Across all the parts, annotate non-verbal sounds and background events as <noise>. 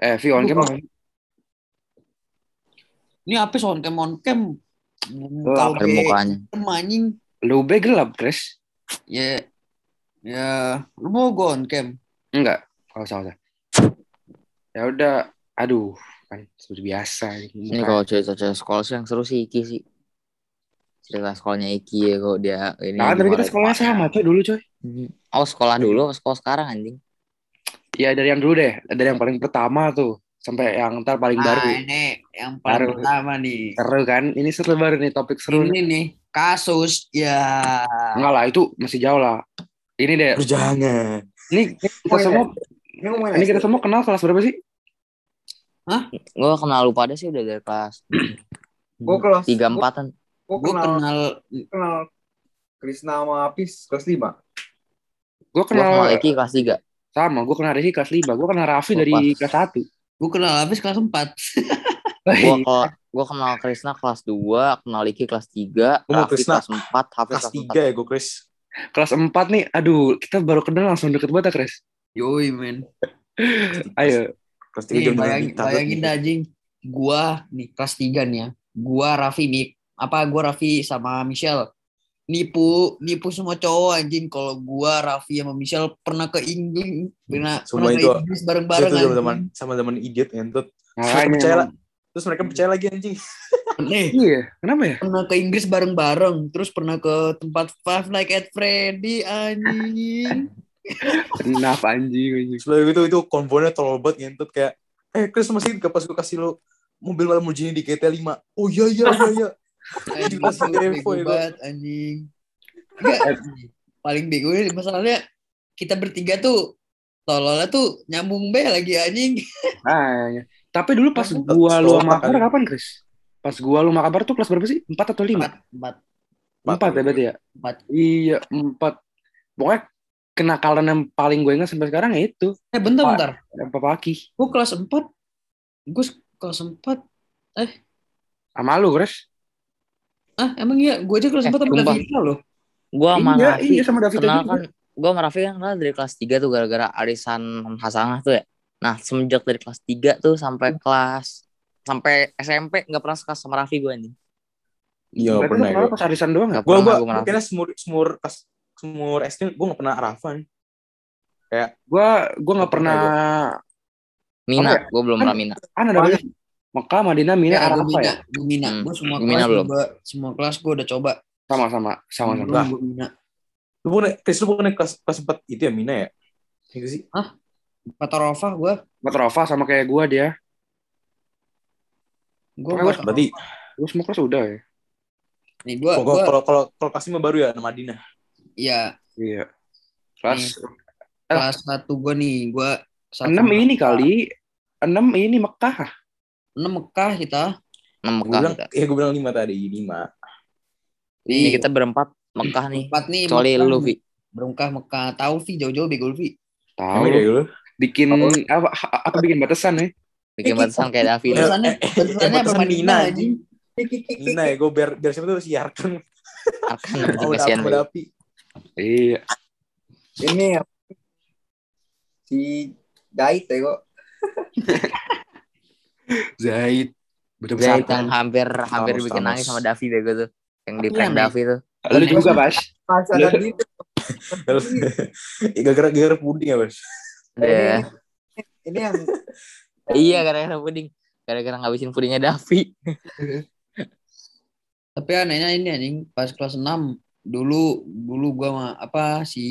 Eh, Vi on cam? Ini apa sih on cam on cam? Oh, Kalau Ada mukanya. anjing Lu be gelap, Chris. ya ya lu mau gue on cam. Enggak, kalau usah, usah. Ya udah, aduh, kan seperti biasa. Ini kalau cerita-cerita sekolah sih yang seru sih Iki sih. Cerita sekolahnya Iki ya kok dia ini. Nah, tapi kita sekolahnya sama coy dulu coy. Hmm. Oh sekolah dulu, sekolah sekarang anjing. Ya dari yang dulu deh, dari yang paling pertama tuh sampai yang ntar paling baru. Nah, ini yang paling Baru. pertama nih. Seru kan? Ini seru baru nih topik seru. Ini nih kasus ya. Enggak lah, itu masih jauh lah. Ini deh, Terus jangan. ini kita Oh, semua, Ini ini kita semua kenal kelas berapa sih? Gue kenal lu pada sih udah dari kelas Gue <clears throat> kelas tiga empatan. Gue kenal, kenal kenal Krisna sama Apis kelas 5. Gue Gue kenal kenal Iki kelas tiga. Sama, gue kenal Riki kelas 5, gue kenal Raffi Oh, dari pas. kelas 1. gue kenal habis kelas 4. Gue gue kenal Krisna kelas 2, kenal Iki kelas 3, Gua mau Raffi Krisna kelas 4, Hafiz Kelas kelas 3 ya gue Chris. kelas 4 nih, aduh, kita baru kenal langsung deket banget ya, Chris. Yoi men. <laughs> Ayo, Kelas 3 Nih, jam bayangin, bayangin dah anjing. Gua nih kelas 3 nih ya. Gua Raffi nih apa gua Raffi sama Michelle nipu nipu semua cowok anjing kalau gua Raffi sama Michelle pernah ke Inggris pernah Semua pernah ke itu- Inggris bareng-bareng Itu zaman sama zaman idiot. Mereka makanya. percaya lah. Terus mereka percaya lagi anjing. Nih, Iya, kenapa ya? pernah ke Inggris bareng-bareng terus pernah ke tempat Five Nights at Freddy anjing Kenapa anjing, anjing. Sebelum itu itu konvoynya terlalu banget ngentut kayak eh Chris masih gak pas gue kasih lo mobil Lamborghini di GTA 5 oh iya iya iya iya anjing bego info itu. banget anjing Enggak, paling bego masalahnya kita bertiga tuh tololnya tuh nyambung be lagi anjing Nah, ya. tapi dulu pas gua lu sama kan? kapan, Chris? Pas gua lu sama Akbar tuh kelas berapa sih? 4 atau 5? empat empat 4 ya berarti ya? empat Iya, 4. Pokoknya kenakalan yang paling gue ingat sampai sekarang ya itu. eh bentar Pak. bentar Yang Papa Aki. gue kelas empat gue kelas empat Sama lu, Chris. Ah emang iya gue aja kelas Eh, empat sama. Davina loh Gue sama iya, Raffi iya sama Davita kenal juga. kan gue sama Raffi kan kenal dari kelas 3 tuh gara-gara arisan Hasanah tuh ya. Nah, semenjak dari kelas 3 tuh sampai kelas sampai SMP nggak pernah sekelas sama Raffi gue anjing. iya pernah gue pas arisan doang ya? Nggak gue pernah gue gue kayaknya semur semur pas semur SD gue gak pernah Arafan Gua gua nggak Nggak pernah pernah Mina, ya? gue belum Kan- pernah Mina. kan ada Mekah, Madinah, Mina, ya, gue Arafah mina ya? gue mina Hmm, gue semua gua kelas mina belum. coba semua kelas gue udah coba Sama-sama, sama-sama. Belum, gue mina lu bukan Chris lu bukan kelas kelas 4 itu ya Mina ya Iya sih kata Rofa gue Matrofa sama kayak gua dia. gue gue berarti Gua semua kelas udah ya. nih gue kalau gue kalau kalau kalau kelas 5 baru ya nama Dina ya Iya. Kelas kelas satu gue nih gue 6 ini kali. 6 ini Mekah. Enam Mekah kita bilang Mekah. kita. ya gue bilang 5 tadi 5 Ini kita berempat Mekah nih. empat nih Kecuali lu, nih. Vi. Berungkah Mekah tahu Vi jauh-jauh bego Vi Tahu. Bikin apa apa bikin batasan ya? Bikin batasan kayak Davi. Eh, batasannya eh, eh, batasannya apa Mina, anjing Mina ya gue biar biar siapa tuh si Arkan Akan <laughs> anjing oh kasihan. udah api Iya. ini si Dait ya kok <laughs> Zaid. Betul Zaid betul. yang hampir hampir Thanos, bikin nangis sama Davi bego tuh. Yang di prank. Davi tuh. Lu juga, Bas. Terus <laughs> gara-gara gara puding ya bos Iya. ini yang Iya gara-gara puding. Gara-gara ngabisin pudingnya Davi. tapi anehnya ini anjing pas kelas 6 dulu dulu gua sama apa si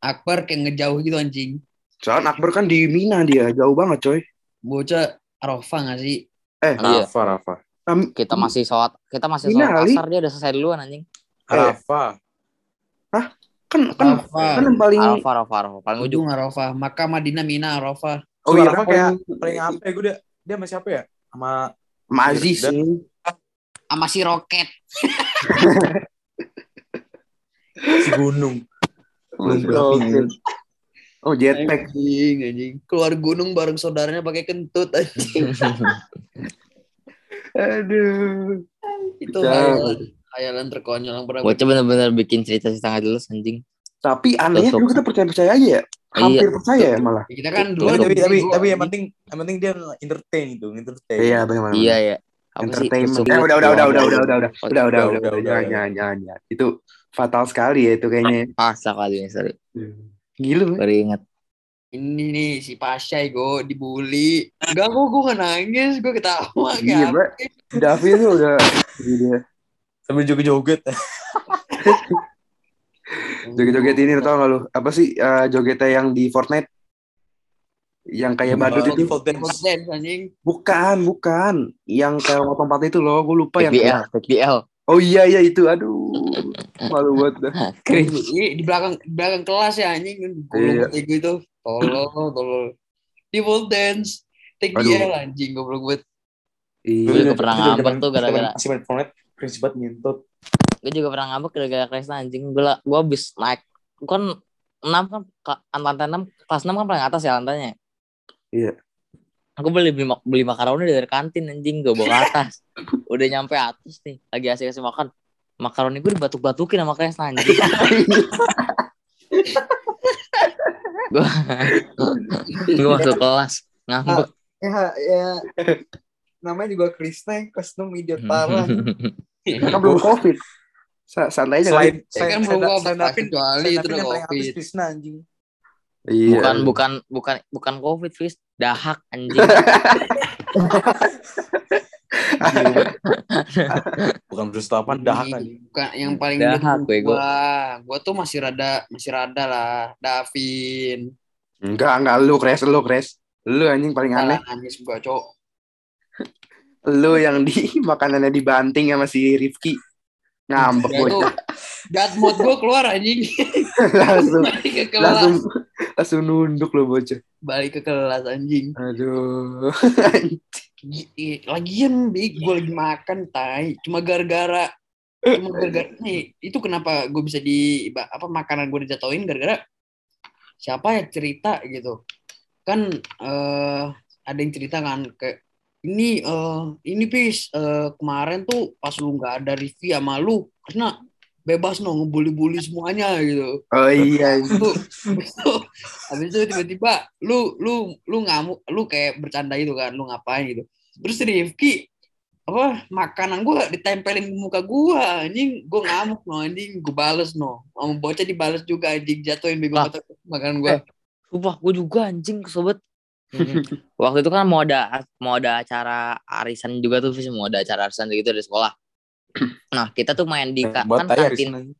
Akbar kayak ngejauh gitu anjing Soalnya Akbar kan di Mina dia, jauh banget coy. bocah Arafah gak sih? Iya. Rafa Rafa. Am- Kita masih sholat, kita masih sholat Ali. asar dia udah selesai duluan anjing. Rafa. Kan kan Arafah kan yang paling Arafah, Arafah, Arafah. Paling ujung. Arafah Maka Madinah Mina Arafah oh oh iya Rafa kayak paling paling apa ya? Gue dia dia sama siapa ya? Sama sama Aziz nih. sama si Roket. <laughs> Si Gunung. Gunung Oh. Oh jetpack. anjing anjing keluar gunung bareng saudaranya pakai kentut anjing <laughs> Aduh. itu hayalan, hayalan terkonyol yang pernah Bocah bener-bener bikin cerita-cerita nggak jelas anjing. Tapi anehnya dulu kita percaya percaya aja ya. hampir percaya ya malah. kita kan Tapi, dulu tapi, tapi, tapi yang penting yang penting dia entertain itu, entertain. Iya benar. Iya ya. Apa sih? Entertainment. Kesulitan. Eh, udah, udah, udah, udah, udah, udah, udah, udah, Udah, udah, udah, udah, udah, udah, jangan, udah. jangan, jangan, jangan. Itu fatal sekali ya itu kayaknya. Ah, sekali nih, sorry. Gila. Baru inget. ini nih si Pasha gue dibully enggak kok gue gak nangis gue ketawa Iya, kayak Bro. Davi itu udah dia Sambil joget-joget. joget-joget ini tau gak lu? Apa sih eh, jogetnya yang di Fortnite? Yang kayak badut Uh, itu? Bukan, bukan. Yang kayak lompat itu loh, gue lupa yang. TPL, TPL. Oh iya iya itu, aduh. Malu banget dah. <laughs> Ini di belakang di belakang kelas ya anjing Iya. goblok ego itu tolol tolol default dance take Aduh. DL anjing goblok banget Iya. Gue juga pernah ngambek tuh gara-gara Masih main Fortnite, cringe banget ngintut. gue juga pernah ngambek gara-gara kelas anjing gue lah gue abis naik kan enam kan ka- lantai enam kelas enam kan paling atas ya lantainya Iya. Aku beli beli, mak- beli makaroni dari kantin anjing gue bawa ke atas <laughs> udah nyampe atas nih lagi asik asik makan makaroni gue dibatuk batukin sama kelas anjing <laughs> gue gue <laughs> masuk kelas ngambek Ya, ya. Namanya juga Krisna yang kelas 6 idiot parah. Kan belum covid. Sa- Santai aja Selain kali. Ya kan belum Davin- kecuali itu Covid. Krisna anjing. Iya. bukan bukan bukan bukan covid Fis dahak anjing <laughs> Bukan berstapan dahak kan. bukan yang paling Dahak, bego. gua gua tuh masih rada masih rada lah Davin Enggak, enggak lu Kres, lu Kres. Lu anjing paling aneh. Nangis gua cok Lu yang di <laughs> makanannya dibanting sama si Rifki. Ngambek Ya gue. God mode gua keluar anjing langsung <laughs> langsung langsung nunduk lu bocah. balik ke kelas anjing Aduh. Lagian big gue lagi makan tai cuma gara-gara cuma gara-gara nih itu kenapa gue bisa di apa makanan gue dijatuhin gara-gara siapa ya cerita gitu kan eh ada yang cerita kan kayak ini eh ini pis eh, kemarin tuh pas lu nggak ada review sama lu karena bebas no ngebully-bully semuanya gitu Oh iya. itu habis itu <laughs> habis itu tiba-tiba lu lu lu ngamuk lu kayak bercanda itu kan lu ngapain gitu terus Rifki apa makanan gua ditempelin ke muka gua anjing gua ngamuk no anjing gua bales no sama bocah dibales juga anjing jatuhin bego mata makanan gua Sumpah, gue juga anjing sobat. <laughs> Waktu itu kan mau ada mau ada acara arisan juga tuh, Fis. mau ada acara arisan gitu di sekolah. <clears throat> Nah, kita tuh main di ka- kan kantin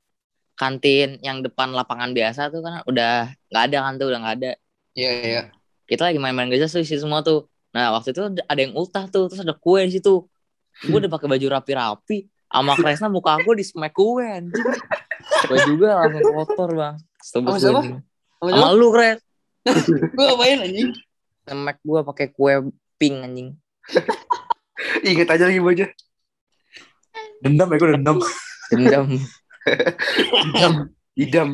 kantin yang depan lapangan biasa tuh kan udah nggak ada kan tuh udah nggak ada. iya iya Kita lagi main-main gajah tuh isi semua tuh. Nah, waktu itu ada yang ultah tuh, terus ada kue di situ. Gue udah pakai baju rapi-rapi, sama Kresna muka aku di smack kue anjing. Gue juga langsung kotor, Bang. Sama Stop siapa? Sama Sama lu, Kres. <laughs> gua ngapain anjing Smack gue pakai kue pink anjing. Ingat aja lagi bocah. Dendam ya gue dendam. Dendam. Idam. Idam.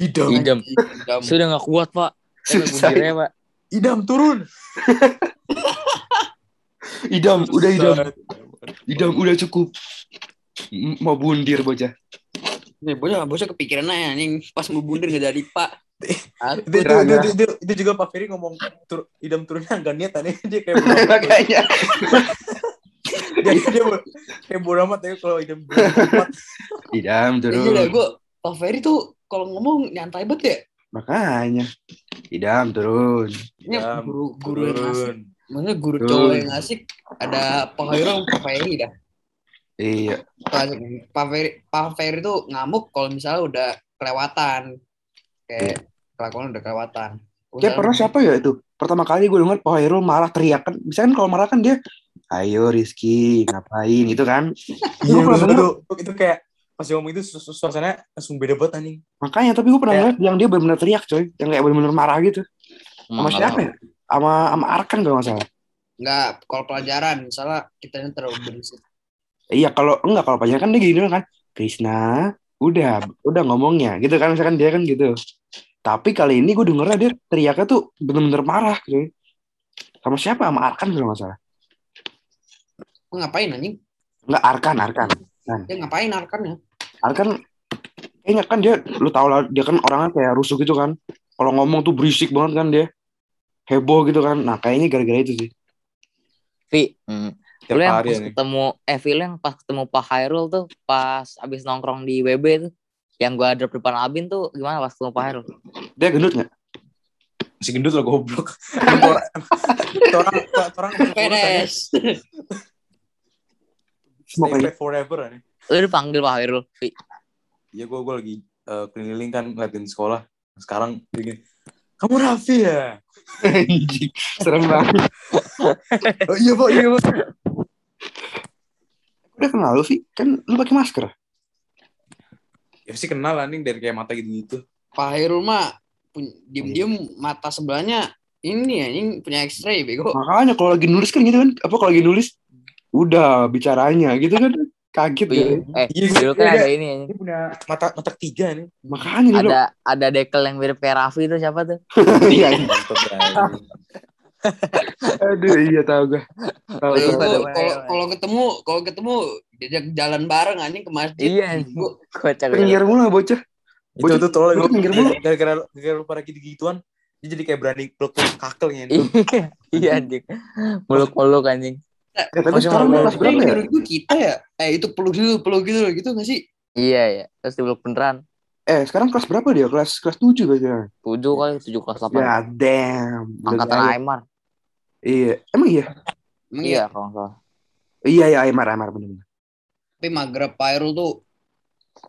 Idam. Idam. Dam. Sudah nggak kuat pak. Saya Susah. bibirnya, pak. Idam turun. Idam, udah idam. Idam udah cukup. Mau bundir bocah. Nih, bocah bocah kepikiran aja anjing pas mau bundir gak jadi pak Itu, itu, itu, itu, itu, itu juga Pak Ferry ngomong tur, idam turunnya enggak niat aneh dia kayak. <laughs> Makanya. <laughs> dia, dia kayak bodo amat ya kalau idam turun. Idam Iya lah turun. gue Pak Ferry tuh kalau ngomong nyantai banget ya Makanya. Idam turun. Ini Idam guru guru yang asik turun. Maksudnya guru Turun. cowok yang asik ada Pak Pak Ferry dah Iya. Pak Ferry Pak Ferry tuh ngamuk kalau misalnya udah kelewatan kayak kelakuan udah kelewatan Kayak pernah siapa ya itu? Pertama kali gue denger Pak Hairul marah teriak kan. Misalkan kalau marah kan dia, ayo Rizky, ngapain gitu kan. Iya tuh. Itu kayak pas dia ngomong itu su- su- suasananya langsung beda banget anjing. Makanya, tapi gue pernah ngeliat yang dia benar-benar teriak coy. Yang kayak benar-benar marah gitu. Sama siapa ya? Sama, sama Arkan kalau nggak salah. nggak kalau pelajaran misalnya kita ini terlalu berisik Iya, kalau enggak kalau pacaran kan dia gini doang kan. Krisna, udah, udah ngomongnya gitu kan. Misalkan dia kan gitu. Tapi kali ini gue dengernya dia teriaknya tuh bener-bener marah coy. Sama siapa? Sama Arkan kalau nggak salah. Ngapain anjing Enggak, Arkan, Arkan. dia ngapain arkan ya Arkan kayaknya kan dia lu tau lah dia kan orangnya kayak rusuh gitu kan kalau ngomong tuh berisik banget kan dia. Heboh gitu kan. Nah, kayaknya gara-gara itu sih. Vi, hmm. Tiap lu yang pas nih. ketemu eh Vi, lu yang pas ketemu Pak Hairul tuh pas abis nongkrong di WB tuh yang gua drop depan Abin tuh gimana pas ketemu Pak Hairul? Dia gendut nggak? Masih gendut lah goblok. <laughs> orang orang orang. Kayak back forever nih. Lu dipanggil Pak Hairul. Iya gue gue lagi eh, keliling kan ngeliatin sekolah. Sekarang begini. Kamu Raffi ya? anjing. Serem banget. Oh iya pak, iya pak. Udah kenal lu sih? Kan lu pakai masker. Ya sih kenal lah nih dari kayak mata gitu-gitu. Pak Hairul mah diem-diem mata sebelahnya ini anjing punya X-ray bego. Makanya kalau lagi nulis kan gitu kan. Apa kalau lagi nulis udah bicaranya gitu kan. Kaget Vi. gitu. Eh, Iya, dulu kan iya. ada ini anjing. Ini punya mata mata tiga nih. Makanya dia bilang, ada ada dekel yang mirip kayak Raffi itu siapa tuh? <laughs> Iya. Ya. <laughs> Aduh iya tahu gue. Tahu Kalau ketemu kalau ketemu diajak jalan bareng anjing ke masjid. Iya. Pinggir mulu bocah. Itu tuh tolong Itu pinggir mulu. gara-gara gara-gara lu pada gitu-gituan dia jadi kayak berani peluk kakelnya ini. Iya, <laughs> iya anjing. Muluk-muluk anjing. Ya, tapi sekarang mau- kelas berapa ya? menurut gua kita ya, eh itu peluk dulu, peluk gitu gitu nggak sih? Iya, ya. Terus dipeluk beneran. Eh sekarang kelas berapa dia? Kelas kelas tujuh kayaknya. Tujuh kali, tujuh kelas delapan. Ya damn. Angkatan. Aymar. Iya. Emang iya? Emang Iya, iya. kalau nggak salah. Iya iya Aymar Aymar bener. Tapi Magreb Pairul tuh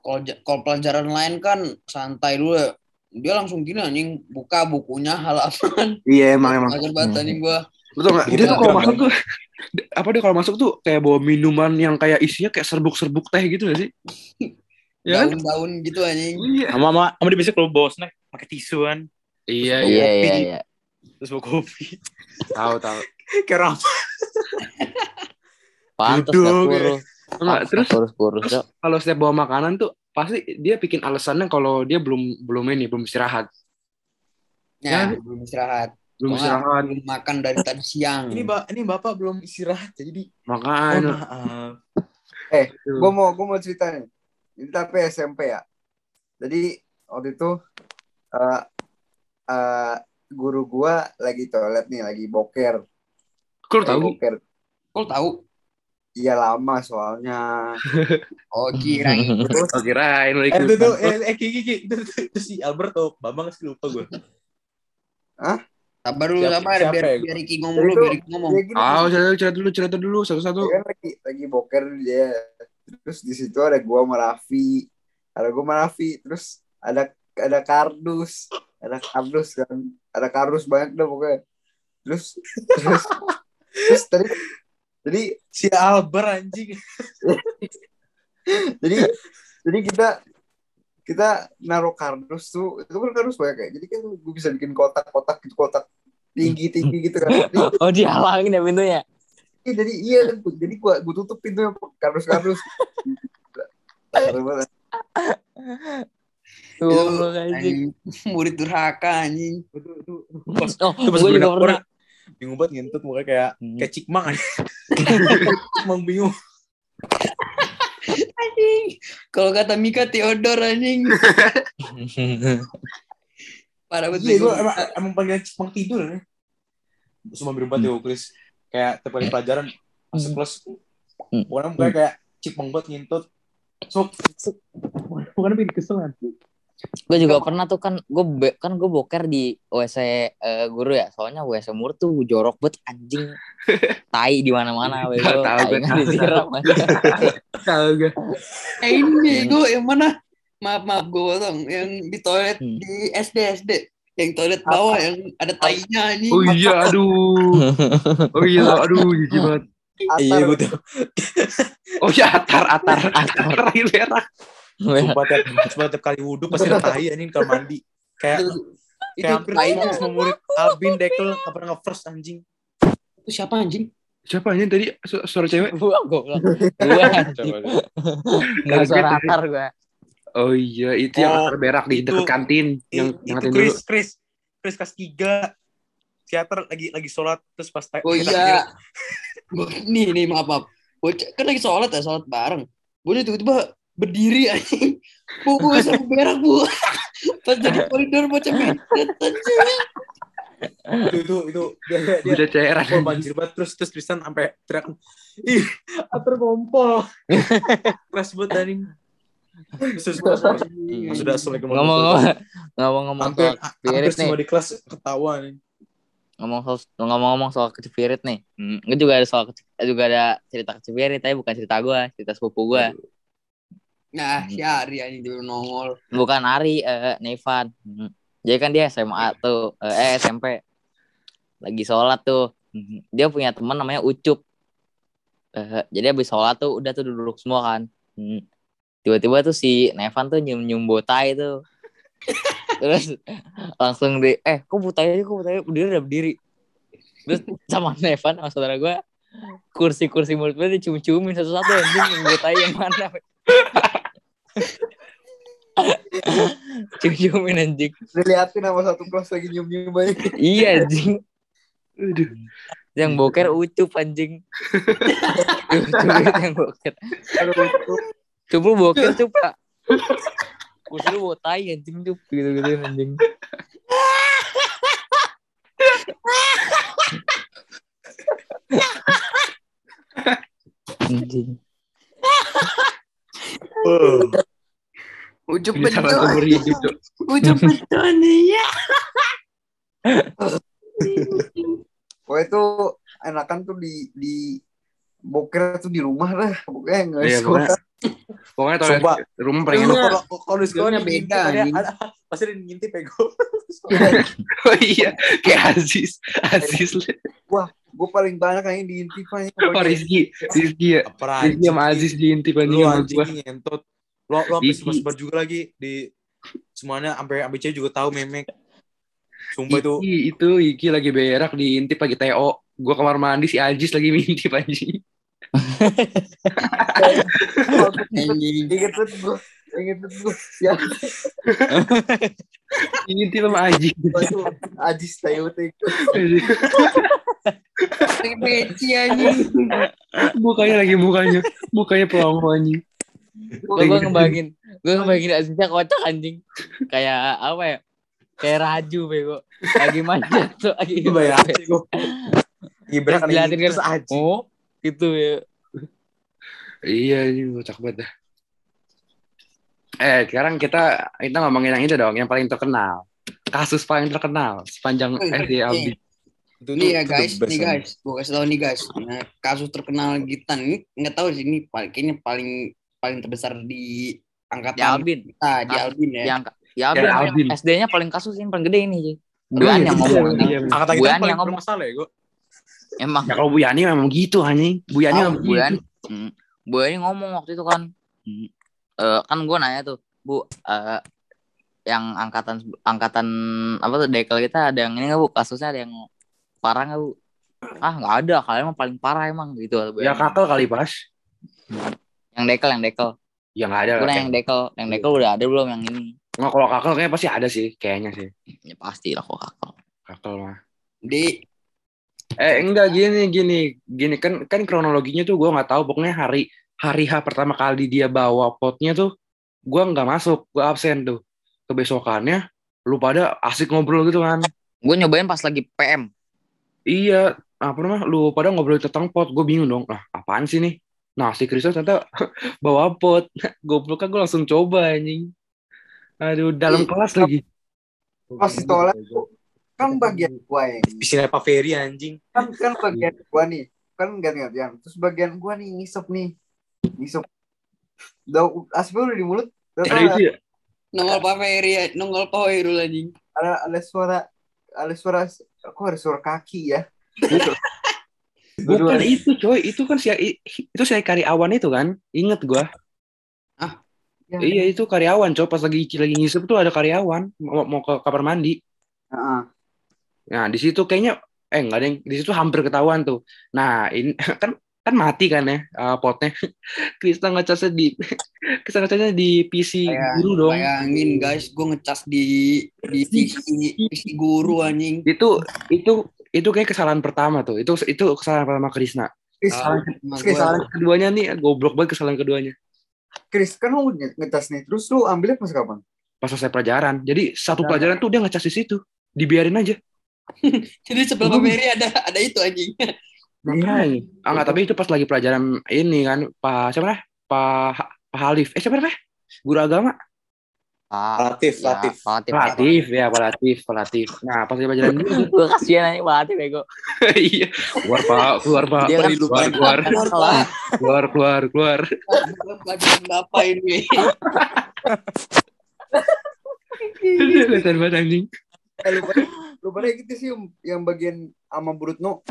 kalau kalau pelajaran lain kan santai dulu ya. Dia langsung gini anjing buka bukunya halaman. Iya emang emang. Ajar banget anjing gua. Betul nggak? Gitu Dia tuh kalau masuk tuh apa dia kalau masuk tuh kayak bawa minuman yang kayak isinya kayak serbuk-serbuk teh gitu gak sih? <laughs> Ya kan? Daun-daun gitu anjing. Iya. Sama sama sama dia biasa kalau bawa snack pakai tisuan Iya Iya, iya, iya. terus bawa kopi. Tahu tahu. <laughs> kayak Raffi. <laughs> Pantes Duduk, ya. kurus. Enggak, terus Cok. kalau setiap bawa makanan tuh pasti dia bikin alasannya kalau dia belum belum ini belum istirahat Ya, Ya. belum istirahat. Belum istirahat. Belum makan dari tadi siang. Ini Mbak, ini Bapak belum istirahat jadi oh, makan maaf. gue mau gue mau cerita nih. Ini tapi SMP ya. Jadi waktu itu eh eh, guru gua lagi toilet nih lagi boker. Lagi tahu? boker. Kau tahu? iya lama soalnya. <laughs> Oh kirain. <laughs> terus? Oh kirain Eh, itu tuh, eh, eh, Kiki, Kiki, itu, itu, itu si Alberto, Bambang sih lupa gue. Sabar dulu, Siapa- sabar siapa biar ya? biar Ricky ngomong Jadi dulu, biar Ricky ngomong. dia gini, oh cerita cerita dulu cerita dulu satu-satu. Kan lagi lagi boker dia. Terus di situ ada gua sama Raffi. Ada gua sama Raffi terus ada ada kardus. Ada kardus kan. Ada kardus banyak dah pokoknya. Terus terus terus tadi jadi Si Albert anjing. <laughs> jadi jadi kita kita naruh kardus tuh itu kan kardus banyak kayak jadi kan gue bisa bikin kotak-kotak gitu kotak tinggi tinggi gitu kan jadi, <laughs> Oh, dihalangin ya pintunya. jadi iya jadi gua gua tutup pintunya kardus kardus Goblok anjing. Anjing, murid durhaka anjing. Itu, itu, pas, Oh, itu pas gue gue juga pernah. bingung banget ngintut mukanya kayak Hmm. kayak cikmang anjing. <laughs> cikmang bingung. Anjing. Kalau kata Mika Theodore anjing. <laughs> Parah Iya, betul. gue emang, emang panggilan cikmang tidur nih. Semua berempat ya, Uklis. Kayak tiap kali pelajaran, masuk kelas, Hmm. pokoknya mukanya kayak cikmang banget ngintut. So, bukan bikin kesel nanti. Gue juga pernah tuh kan gue kan gue boker di WC eh, guru ya. Soalnya WC mur tuh jorok banget anjing. <laughs> Tai di mana-mana bego. Tahu gue, tai tahu. gue <laughs> Eh ini gue yang mana? Maaf maaf gue potong. Yang di toilet Hmm. di SD SD yang toilet bawah yang ada tainya anjing. oh iya aduh. <laughs> Oh iya aduh jijik banget. Iya, gue tuh. oh iya atar atar atar berak Sumpah tiap, sumpah tiap kali wudhu pasti ada tai anjing kalau mandi. Kayak Itu, itu kayak hampir semua murid Albin Dekel gak pernah nge-first anjing. itu siapa anjing? siapa aja tadi su- suara cewek <laughs> gue goblok gue anjing Nggak suara gue oh iya itu yang Oh, atar berak di dekat kantin yang I- yang itu Chris, dulu Chris, Chris kelas 3 teater lagi lagi sholat terus pas Oh iya. Nih nih maaf maaf. Bocah kan lagi sholat ya sholat bareng. Gue tiba-tiba berdiri anjing. Bu, bu, berak bu. <laughs> Pas jadi koridor bocah mencet anjing. itu itu itu dia dia, dia Udah cairan. oh, banjir banget terus terus Tristan sampai teriak ih atur ngompol <laughs> keras banget dari sudah assalamualaikum Ngomong-ngomong ngomong-ngomong hampir soal hampir spirit nih. semua di kelas ketawa nih Ngomong soal ngomong-ngomong soal kecipirit nih. Hmm, gue juga ada soal juga ada cerita kecipirit tapi bukan cerita gue, cerita sepupu gue. Nah, si Ari anjing dulu nongol. Bukan Ari, eh Nevan. Hmm. Jadi kan dia SMA tuh, eh eh, SMP. Lagi sholat tuh. Hmm. Dia punya teman namanya Ucup. Eh, jadi habis sholat tuh udah tuh duduk semua kan. Hmm. Tiba-tiba tuh si Nevan tuh nyium-nyium botai tuh. <laughs> Terus langsung di eh kok botai kok botai berdiri udah berdiri. Terus sama <laughs> Nevan sama saudara gue kursi-kursi mulut gue dicium-ciumin satu-satu anjing yang botai yang mana. Cium-ciumin anjing. Diliatin sama satu kelas lagi nyium-nyium banyak. Iya anjing. Aduh. Yang boker ucup anjing. Yang boker. Coba lu boker cup Pak. Kursi lu bawa tai anjing cup gitu-gitu anjing. anjing. oh. Salah betul. Ucup <laughs> betul nih ya. <laughs> Pokoknya itu enakan tuh di di boker tuh di rumah lah. Pokoknya nggak Iya, sekolah. pokoknya, toilet rumah paling Lu enak. kalau kalau di sekolah ngintip, beda, pasti ada yang ngintip gue. <laughs> Oh iya, kayak Aziz. Aziz. Gue paling banyak kayaknya diintip aja. Oh, Rizky. Rizky ya. Rizky sama Aziz diintip anjing Lu sama anjing gua. ngentot. Lu lu sampai Iki. sebar-sebar juga lagi di semuanya sampai sampai cewek juga tahu memek. Sumpah itu Iki, itu Iki lagi berak diintip lagi TO. Gua kamar mandi si Aziz lagi anjing. Anjing. Ingat tuh gue. Ingat tuh gue. Ya, <laughs> Ngintip sama Ajis tayo tuh. Kayak Beci anjing. mukanya lagi mukanya. Mukanya pelongo anjing. Gue gue ngebayangin, gue ngebayangin Aziznya kocak anjing. Kayak apa ya? Kayak raju bego. Lagi manjat <laughs> tuh lagi. sih gue. Gibran kan Diliatin kan. terus aja. Oh, gitu ya. Iya, ini kocak banget dah. Eh, sekarang kita kita ngomongin yang itu dong, yang paling terkenal. Kasus paling terkenal sepanjang Eh, SD eh. Aldi. Itu Nih tuh- ya guys, nih guys, gue kasih tahu nih guys. Nah, kasus terkenal Gitan ini nggak tahu sih ini paling kayaknya paling paling terbesar di angkatan Ya Albin. kita di Ah, Albin ya. Yang ya Ya, Albin. Albin. SD-nya paling kasus ini paling gede ini, Ji. Oh, Buan iya, yang iya, ngomong. iya, iya. Angkatan Bu kita paling yang ngomong. bermasalah ya gue. Emang Ya kalau Bu Yani memang gitu anjing. Bu Yani Tahu, memang Bu Yani, gitu. hmm, Bu Yani ngomong waktu itu kan, hmm, eh, kan gue nanya tuh, Bu, eh, yang angkatan angkatan apa tuh dekel kita ada yang ini nggak bu kasusnya ada yang parah nggak bu? Ah nggak ada, kalian mah paling parah emang gitu. Bu Ya kakal kali pas. Yang dekel, yang dekel. Ya nggak ada. Lah. yang dekel, yang dekel udah ada belum yang ini? Nggak kalau kakal kayaknya pasti ada sih, kayaknya sih. Ya pasti lah kok kakak. Kakal mah. Di Eh enggak gini gini gini kan kan kronologinya tuh gue nggak tahu pokoknya hari hari H pertama kali dia bawa potnya tuh gue nggak masuk gue absen tuh kebesokannya lu pada asik ngobrol gitu kan Gue nyobain pas lagi PM. iya apa namanya lu pada ngobrol tentang pot gue bingung dong lah apaan sih nih nah si Kristus ternyata <laughs> bawa pot <laughs> goblok kan gue langsung coba anjing. Aduh dalam Ih, kelas lagi. Pas ditolak kan bagian gua yang Pisine Pak Ferry anjing. kan kan bagian gua nih. Kan ganti-gantian terus bagian gua nih ngisep nih. Ngisep. Udah asbel udah di mulut. Terus ada itu ya? Nongol Pak Ferry? Ya, nongol Pak Hoirul anjing. ada ada suara ada suara kok ada suara kaki ya <laughs> bukan itu coy itu kan si itu saya karyawan itu kan inget gue Ya. Iya itu karyawan coy pas lagi lagi ngisep tuh ada karyawan mau, mau ke kamar mandi. Heeh. Nah di situ kayaknya eh nggak ada yang di situ hampir ketahuan tuh. Nah ini <laughs> kan kan mati kan ya uh, potnya. <laughs> Krista ngecasnya di <laughs> Krista ngecasnya di PC Kayak- guru dong. Bayangin guys, gue ngecas di di PC, PC guru anjing. Itu itu itu kayak kesalahan pertama tuh. Itu itu kesalahan pertama Krisna. Chris, Kesalahan, gua- kesalahan keduanya nih goblok banget kesalahan keduanya. Chris kan lu nge- ngetas nih terus lu ambilnya pas kapan pas selesai pelajaran. Jadi satu Nah. pelajaran tuh dia ngecas di situ. Dibiarin aja. <laughs> Jadi sebelah Pak Ferry ada ada itu anjing. Iya. Ah enggak, tapi itu pas lagi pelajaran ini kan Pak siapa namanya? Pak Pak Halif. Eh siapa namanya? Guru agama. Ah, Latif, ya, Latif. Latif. Latif ya, Pak Latif, Pak Latif. Nah, pas lagi pelajaran itu. <laughs> Gue kasihan aja Pak Latif bego. <laughs> Iya. Keluar Pak, keluar Pak. Dia kan Keluar, keluar, Kelar. keluar, keluar, keluar. Pelajaran apa ini? Kelihatan banget anjing. Eh, lupa, lupa gitu sih yang, bagian sama Brutno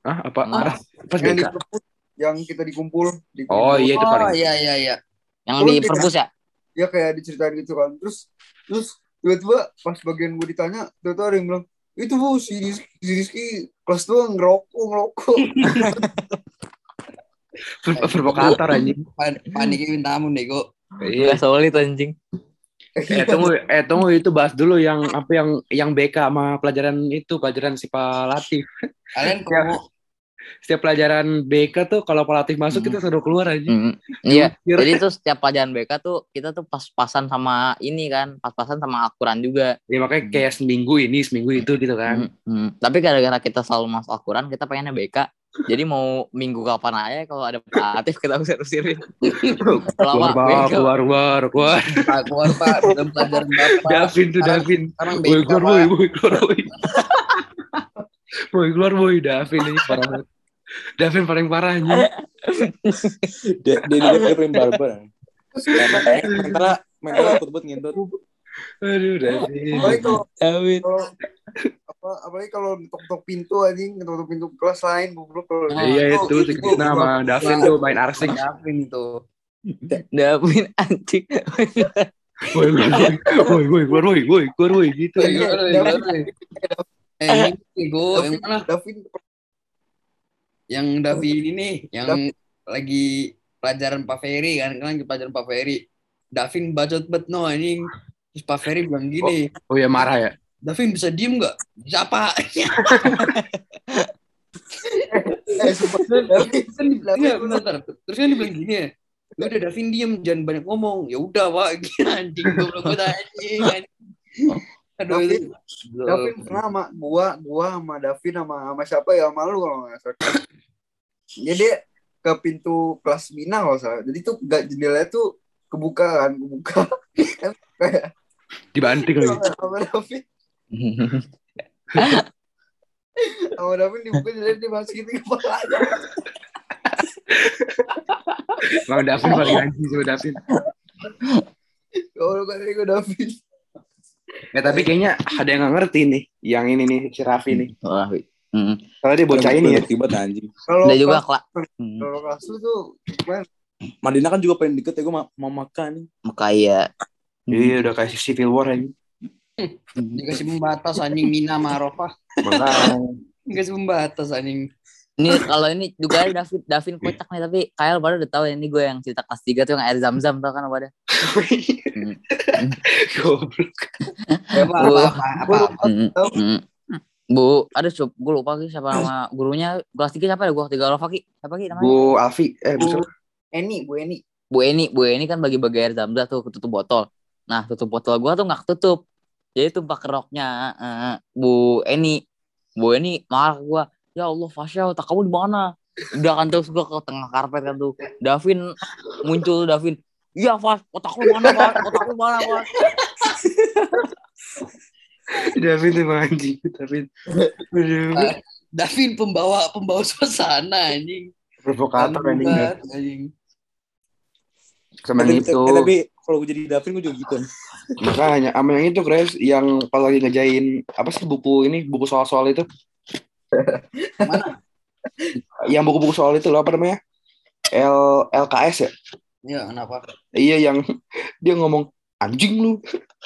Ah, apa? Ah. Pas, pas yang yang kita dikumpul, dikumpul. Oh iya itu Oh paling. iya iya iya. Yang di perpus ya? Ya kayak diceritain gitu kan terus terus tiba-tiba pas bagian gue ditanya tiba-tiba ada yang bilang itu bu si Rizky, si Rizky kelas dua ngerokok ngerokok <laughs> Pro- Provokator anjing. Pan- Paniknya minta ampun deh kok. Iya. Solid anjing. Eh tunggu, eh tunggu itu bahas dulu yang apa yang yang BK sama pelajaran itu pelajaran si Pak Latif. Kalian Ya. kalau Setiap pelajaran BK tuh kalau Pak Latif masuk Hmm. kita suruh keluar aja. Mm, <laughs> Iya. Jadi tuh setiap pelajaran BK tuh kita tuh pas-pasan sama ini kan, pas-pasan sama Al-Quran juga. Ya makanya kayak seminggu ini, seminggu itu gitu kan. Mm, mm. Tapi gara-gara kita selalu masuk Al-Quran, kita pengennya BK. Jadi mau minggu kapan aja kalau ada Pak Latif kita usir-usirin. <laughs> Keluar, Lama Pak, keluar, keluar, keluar. Pak keluar Pak dalam pelajaran Bapak. Davin tuh Davin. Sekarang BK keluar boy, boy, keluar boy. <laughs> boy, keluar boy, Davin ini parah banget. Davin paling parah anjing. <laughs> Dia dia dia dia paling barbar. Mentalnya mentalnya takut buat ngintut. Aduh, Davin. apalagi kalau kalau apa apalagi kalau tok-tok pintu anjing tok-tok pintu kelas lain goblok kalau Nah, Iya itu- itu sama Davin tuh main arsik. Davin itu. David anjing. Boy, keluar boy, boy, keluar boy, gitu. Davin. Eh? Davin Yang Davin ini, yang lagi pelajaran Pak Ferry kan, kan lagi pelajaran Pak Ferry. Davin bacot bet no anjing. Terus Pak Ferry bilang gini, Oh ya marah ya. Davin bisa diem nggak? Bisa apa? <laughs> eh Davin kan dibilang, iya. Terus kan dibilang gini ya. Ya udah Davin diem, jangan banyak ngomong. Ya udah pak, <laughs> anjing goblok banget anjing. anjing. Aduh, Davin, itu. Davin pernah sama gua gua sama Davin sama sama siapa ya? Sama lu kalau nggak salah. Jadi ke pintu kelas Mina kalau salah. Jadi tuh gak jendelanya tuh kebuka kan kebuka. <laughs> Kayak Dibanting lagi. sama Davin. <laughs> Sama Davin dibuka jadi dia masukin kepalanya Bang Davin paling anjing sama Davin. kalau kata gue Davin Ya tapi kayaknya ada yang nggak ngerti nih, yang ini nih si Raffi nih. Wah, mm. Soalnya dia bocah ini ya. Tiba anjing. kalau juga kelas- kalau kelas lu tuh gimana? Madinah kan juga paling deket ya gue mau makan nih. Kayak Iya udah kayak civil war aja. Dikasih pembatas anjing Mina sama Arafah. Makanya. Dikasih pembatas anjing. Ini kalau ini juga ada David, Davin kocak nih tapi Kyle baru udah tahu ya, ini gue yang cerita kelas 3 tuh yang air zam-zam tau kan apa ada. <laughs> Goblok. Ya, apa. Bu, ada coba gue lupa sih siapa nama gurunya kelas 3 siapa ya gue tiga Alfa Ki. Siapa Ki namanya? Bu Alfi, eh Bu? Eni Bu Eni Bu Eni, Bu Eni kan bagi-bagi air zam-zam tuh ketutup botol. Nah, tutup botol gua tuh nggak ketutup. Jadi tumpah ke roknya Bu Eni. Bu Eni marah gua. Ya Allah, Fasya, otak kamu di mana? Udah kan terus gua ke tengah karpet kan tuh. Davin muncul Davin. Iya, Fas, otak lu mana, Fas? Otak lu mana, Fas? Davin tuh emang anjing. Davin. Aduh. Davin pembawa pembawa suasana anjing. Provokator anjing. Anjing. Sama yang itu. eh, tapi kalau gue jadi Davin gue juga gitu. Makanya sama yang itu Grace yang kalau lagi ngejain apa sih buku ini buku soal-soal itu Mana? yang buku-buku soal itu loh apa namanya? L LKS ya? Ya, kenapa? iya yang dia ngomong anjing lu.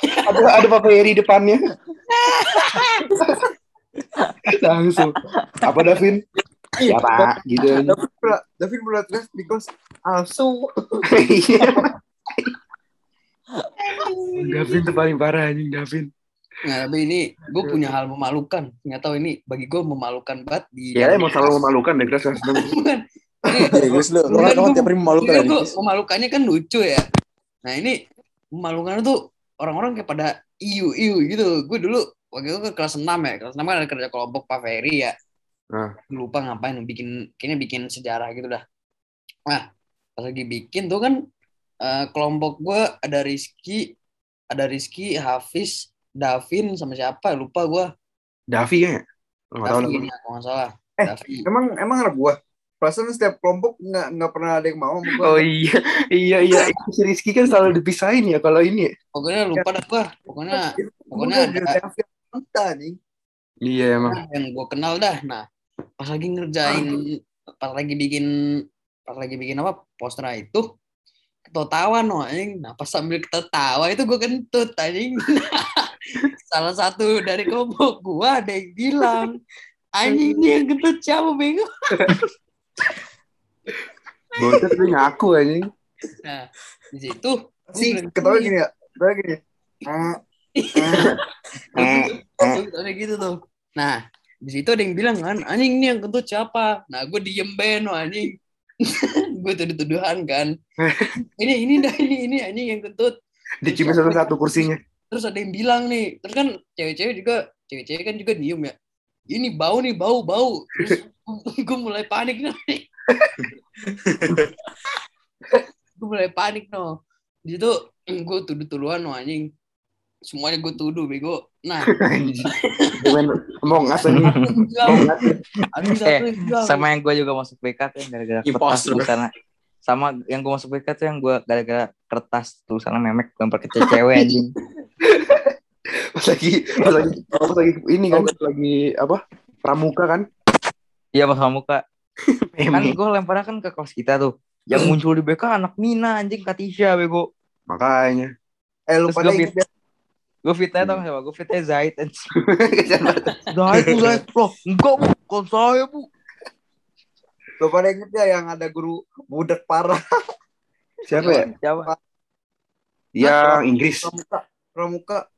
Ada ada Pak Ferry depannya. Langsung. Apa Davin? Ya Pak gitu. Davin pernah Davin pernah kelas asu Iya. Davin tuh paling parah anjing Davin Nah, tapi ini gue punya hal memalukan. Nggak tahu ini bagi gue memalukan banget di. ya emang selalu memalukan deh <laughs> Bukan. Ini, <laughs> Ya guys lu, lu kan tiap hari memalukan ya. guys. memalukannya kan lucu ya. Nah ini memalukan tuh orang-orang kayak pada iu iu gitu gue dulu waktu itu ke kelas 6 ya kelas 6 kan ada kerja kelompok Pak Ferry ya Nah. Gue lupa ngapain bikin kayaknya bikin sejarah gitu dah nah pas lagi bikin tuh kan eh, kelompok gue ada Rizky ada Rizky Hafiz Davin sama siapa lupa gue Davi ya? Nggak tahu Davi ini kalau nggak salah Eh, Davi Emang emang anak gua. Perasaan setiap kelompok nggak nggak pernah ada yang mau gua. Oh iya, iya iya. Itu si Rizky kan selalu dipisahin ya kalau ini. pokoknya lupa dah gue pokoknya pokoknya gua ada-. Iya emang. yang gue kenal dah nah pas lagi ngerjain pas lagi bikin pas lagi bikin apa poster itu ketawa no anjing nah pas sambil ketawa itu gue kentut anjing <laughs> salah satu dari kelompok gue ada yang bilang anjing ini yang kentut siapa bego <laughs> Bocah tuh ngaku anjing. nah di situ Si ketawa "Iya." gini ya. Ketawa gini. <laughs> Ah, Ada gitu tuh. Nah, di situ ada yang bilang kan, anjing ini yang kentut siapa? Nah, gue diem ben, wah, anjing. <laughs> gue tuduh-tuduhan kan. Ini ini dah ini ini anjing yang kentut. Dicium satu-satu kursinya. Terus ada yang bilang nih, terus kan cewek-cewek juga, cewek-cewek kan juga diem ya. Ini bau nih, bau, bau. Terus gue mulai panik nih. gue mulai panik no. Di situ gue tuduh-tuduhan no anjing. Semuanya gue tuduh bego. Nah, ada satu Eh, sama yang gue juga masuk BK tuh yang gara-gara kertas tulisannya sama yang gue masuk BK tuh yang gue gara-gara kertas tulisannya memek gambar kecil cewek anjing <laughs> <laughs> Pas lagi, pas lagi, pas lagi ini kan, pas lagi apa? Pramuka kan? iya pas muka <laughs> kan gue lemparnya kan ke kelas kita tuh yang muncul di BK anak Mina anjing Katisha bego Makanya. eh lu pada ingat ya? gue fitnya tau siapa gue fitnya Zaid. <laughs> Zaid tuh Zaid loh enggak bu kon saya bu Lu pada inget ya yang ada guru budak parah Siapa ya? siapa Yang Inggris. Pramuka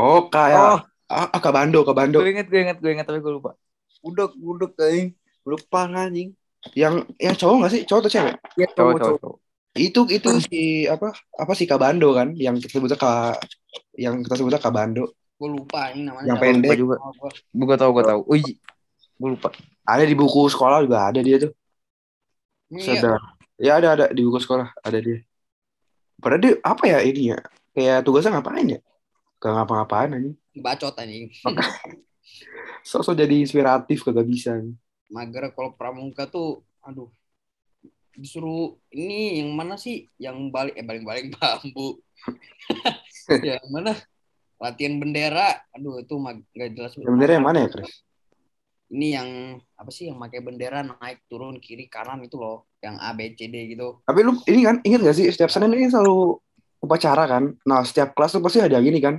Oh, kayak oh ah, ah, Kabando, Kabando. gue inget gue inget gue inget tapi gue lupa budak budak anjing lupa anjing Yang yang cowok nggak sih? Cowok atau cewek? ya cowok cowok cowok Itu itu si apa? Apa si Kabando kan? Yang kita sebutnya ka yang kita sebutnya Kabando. gue lupa ini namanya. Yang pendek. juga gue tau gue tau Uji gue lupa Ada di buku sekolah juga ada dia tuh. Sadar. Ya ada ada di buku sekolah ada dia. Padahal dia apa ya ini ya? Kayak tugasnya ngapain ya? Gak ngapa-ngapain aja. bacot anjing. Sosok jadi inspiratif kagak bisa. Mager kalau pramuka tuh, aduh. Disuruh ini yang mana sih? Yang balik eh baling-baling <laughs> bambu. <laughs> yang mana? Latihan bendera. Aduh itu nggak jelas. Sebenarnya yang mana ya, Chris? Ini yang apa sih yang pakai bendera naik turun kiri kanan itu loh, yang A B C D gitu. Tapi lu ini kan inget gak sih setiap Senin ini selalu upacara kan? Nah setiap kelas tuh pasti ada yang gini kan?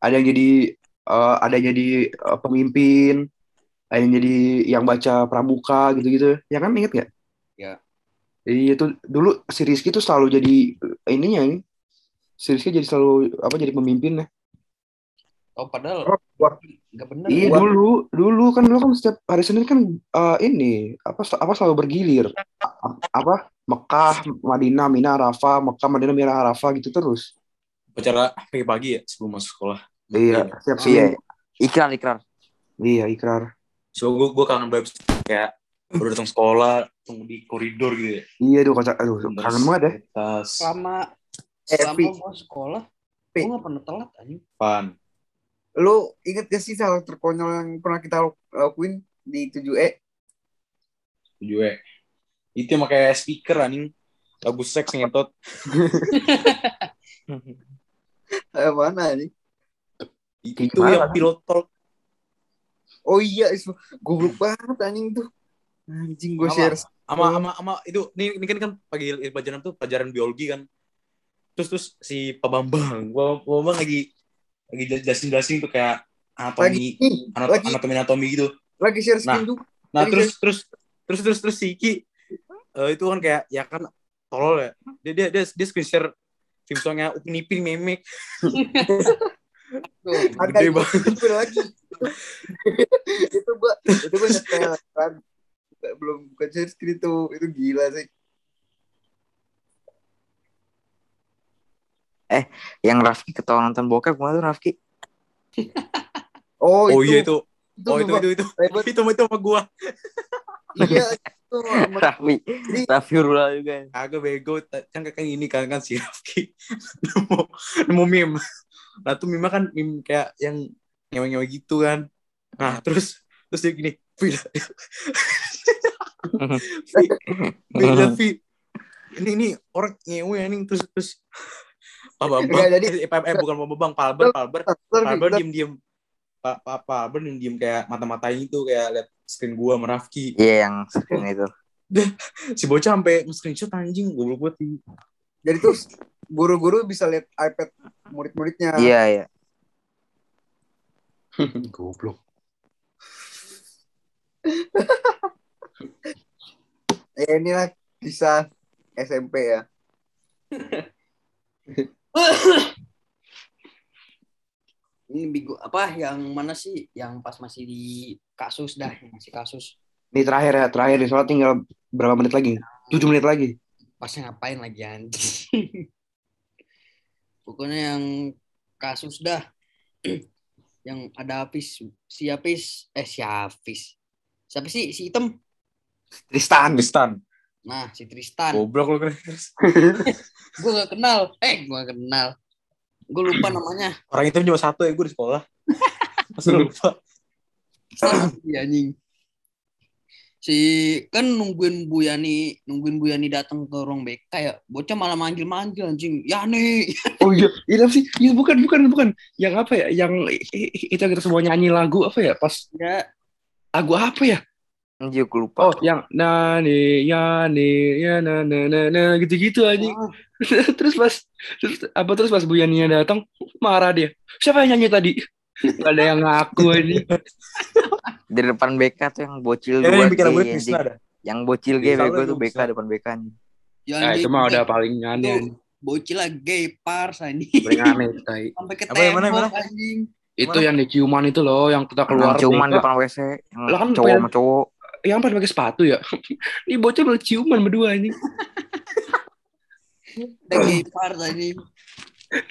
Ada yang jadi eh, ada yang jadi eh, pemimpin, ada yang jadi yang baca pramuka gitu-gitu. Ya kan inget gak? Ya. Iya itu dulu si Rizky tuh selalu jadi eh, ininya ini. Si Rizky jadi selalu apa jadi pemimpinnya. Oh padahal nggak bener. Iya ya. dulu, dulu kan dulu kan setiap hari Senin kan eh, ini apa apa selalu bergilir A- apa Mekah, Madinah, Mina, Arafah, Mekah, Madinah, Mina, Arafah gitu terus. Bicara pagi-pagi ya sebelum masuk sekolah. Iya, setiap Ah. Senin. iya ikrar ikrar Iya, ikrar. So gue gue kangen vibes kayak udah datang sekolah, tunggu di koridor gitu ya. Iya, aduh kocak, aduh kangen banget ya. Tas Selama selama gua sekolah, gua nggak pernah telat anjing. pan. Lu inget gak sih hal terkonyol yang pernah kita lakuin di 7E Tujuh E. Itu yang pakai speaker anjing. Lagu seks ngentot. eh, <laughs> mana nih Itu Gimana? yang pilot talk. oh iya itu goblok banget anjing tuh anjing gue share Sama sama sama itu ini, ini kan kan pagi pelajaran tuh pelajaran biologi kan. Terus terus si Pak Bambang, gua Pak Bambang lagi lagi jelasin jelasin tuh kayak lagi anatomi nih, anat- lagi anatomi anatomi gitu. lagi share screen tuh Nah terus terus terus terus terus si Iki eh, itu kan kayak ya kan tolol ya. Dia dia dia, dia screen share film songnya Upin Ipin memek. Tuh, <laughs> gede itu, banget. <laughs> itu lagi. Itu gua itu gua nyetel kan. Belum bukan share screen tuh. Itu gila sih Yang Rafki ketawa nonton bokep ke mana tuh Rafki? Oh, Oh, itu. iya itu. Itu, Oh itu itu itu. Ribet. Itu itu sama gua. Iya, itu. sama- <laughs> Raffi. Raffi Rula juga. Agak bego kan kan ini kan kan si Rafki <laughs> nemu nemu meme. Nah tuh meme kan meme kayak yang ngewe-ngewe gitu kan. Nah terus terus dia gini, Vila. Vila Vi. Ini ini orang ngewe nih terus terus Pak Bambang, jadi- eh, eh, bukan Pak Bambang, Pak Alber, Pak Alber, Bentar, Pak Pak Pak Pak Alber diem diem kayak mata-matain itu kayak liat screen gua sama Rafki. Iya yang screen itu. Si bocah sampai screenshot anjing, goblok banget. Ih. Jadi tuh guru-guru bisa lihat iPad murid-muridnya. Iya iya. <laughs> Goblok. Ya inilah kisah SMP ya. <laughs> Ini bigo apa yang mana sih yang pas masih di kasus dah, yang masih kasus. Ini terakhir ya, terakhir nih. Soalnya tinggal berapa menit lagi? 7 menit lagi. Pasnya ngapain lagi anjing. <laughs> Pokoknya yang kasus dah. yang ada Hafiz, si Hafiz, eh si Hafiz. Siapa sih si Item? Tristan. Tristan, Nah, si Tristan. goblok lu kan. Gue gak kenal. Eh, gue gak kenal. Gue lupa namanya. Orang itu cuma satu ya gue di sekolah. <laughs> Masa lupa. Iya anjing. Si kan nungguin Bu Yani, nungguin Bu Yani datang ke ruang BK ya. Bocah malah manggil-manggil anjing. Yani. <laughs> Oh iya, iya sih? Iya bukan, bukan, bukan. Yang apa ya? Yang itu kita semua nyanyi lagu apa ya? Pas Ya, lagu apa ya? Anjir gue lupa. Oh, yang nani, yani, ya na na na na gitu-gitu aja. oh, <laughs> terus pas terus apa terus pas Bu Yaninya datang marah dia. Siapa yang nyanyi tadi? <laughs> Gak ada yang ngaku ini. <laughs> Di depan BK tuh yang bocil Ya, dua yang bikin lagu G, Tristan ada. Yang bocil G Bisa bego tuh BK depan BK nya. Yani. Nah, itu mah udah paling aneh. Bocil lah gay pars anjing. Paling aneh tai. Sampai ke Apa yang mana, yang tembok mana? anjing. Itu yang di ciuman itu loh, yang kita keluar Yang BK. depan WC. Yang Lah kan cowok sama cowok. Yang pada pakai sepatu ya. <laughs> Ini bocah malah ciuman berdua ini. <laughs> Pars anjing.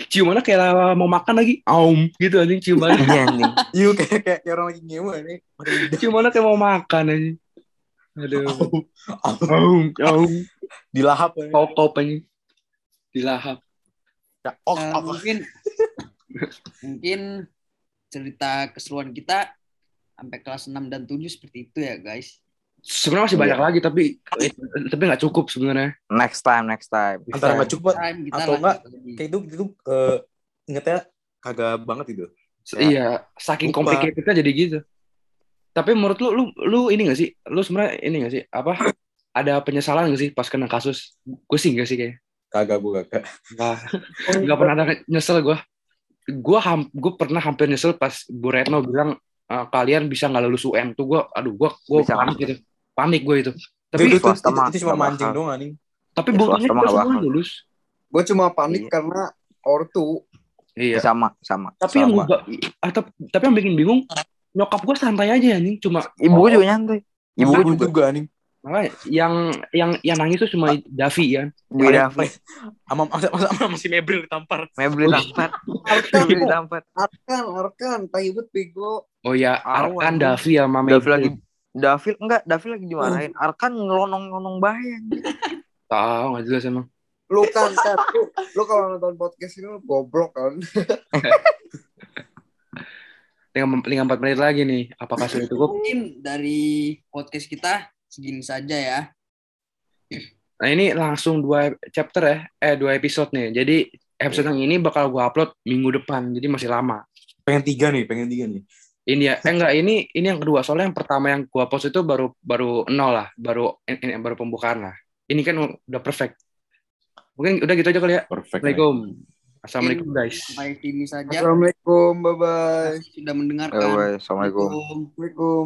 Ciumannya kayak mau makan lagi. Aum gitu anjing ciumannya. <laughs> Iya anjing. Iya kayak, kayak, orang lagi ngewe nih. ciumannya kayak mau makan anjing. Aduh. Au, Aum, aum. Dilahap ya. Kokop anjing. Dilahap. Ya, Oh, Nah, oh, mungkin mungkin cerita keseruan kita sampai kelas 6 dan 7 seperti itu ya guys. Sebenarnya masih banyak lagi tapi tapi nggak cukup sebenarnya. Next time, next time. antara nggak cukup Time kita Atau enggak, kayak itu itu eh, ingetnya kagak banget itu. Ya. Iya, saking Lupa. complicatednya jadi gitu. Tapi menurut lu, lu, lu ini gak sih? Lu sebenarnya ini gak sih? Apa? Ada penyesalan gak sih pas kena kasus? Gue sih gak sih kayak. Kagak gue kagak. Nggak, nggak pernah ada nyesel gue. Gue ham, gue pernah hampir nyesel pas Bu Retno bilang "Eh, kalian bisa nggak lulus UN tuh gue, aduh gue, gue panik gitu, panik gue itu. Tapi itu, itu, itu, itu cuma mancing doang anjing. tapi Ya, mah kita semua lulus. Gue cuma panik Iya. karena ortu. Iya. Sama, sama. Tapi yang Sama. gua, ah, tapi, tapi yang bikin bingung, nyokap gue santai aja nih, cuma Ibu gue juga nyantai. Ibu gue juga. juga anjing. Makanya yang yang yang nangis tuh cuma Davi kan. Ibu Davi. Sama sama si Mebril ditampar. Mebeli tampar. Arkan, Mebeli tampar. Arkan, Arkan, taibut bego. Oh ya. Arkan Davi sama Davi Mabel. lagi Davi enggak, Davi lagi dimarahin. Arkan ngelonong-ngelonong bahaya. Tahu nggak jelas emang. Lu kan, kan lu, lu kalau nonton podcast ini lu goblok kan. Tinggal, tinggal 4 menit lagi nih. Apakah sudah cukup? Mungkin dari podcast kita segini saja ya. Nah ini langsung dua chapter ya, eh dua episode nih. Jadi episode yang ini bakal gua upload minggu depan, jadi masih lama. Pengen tiga nih, pengen tiga nih. Ini ya, eh enggak ini ini yang kedua. Soalnya yang pertama yang gua post itu baru baru nol lah, baru ini baru pembukaan lah. Ini kan udah perfect. Mungkin udah gitu aja kali ya. Perfect. Assalamualaikum. Assalamualaikum guys. Sampai sini saja. Assalamualaikum, bye bye. Sudah mendengarkan. Eh, weh, Assalamualaikum. Assalamualaikum. Assalamualaikum.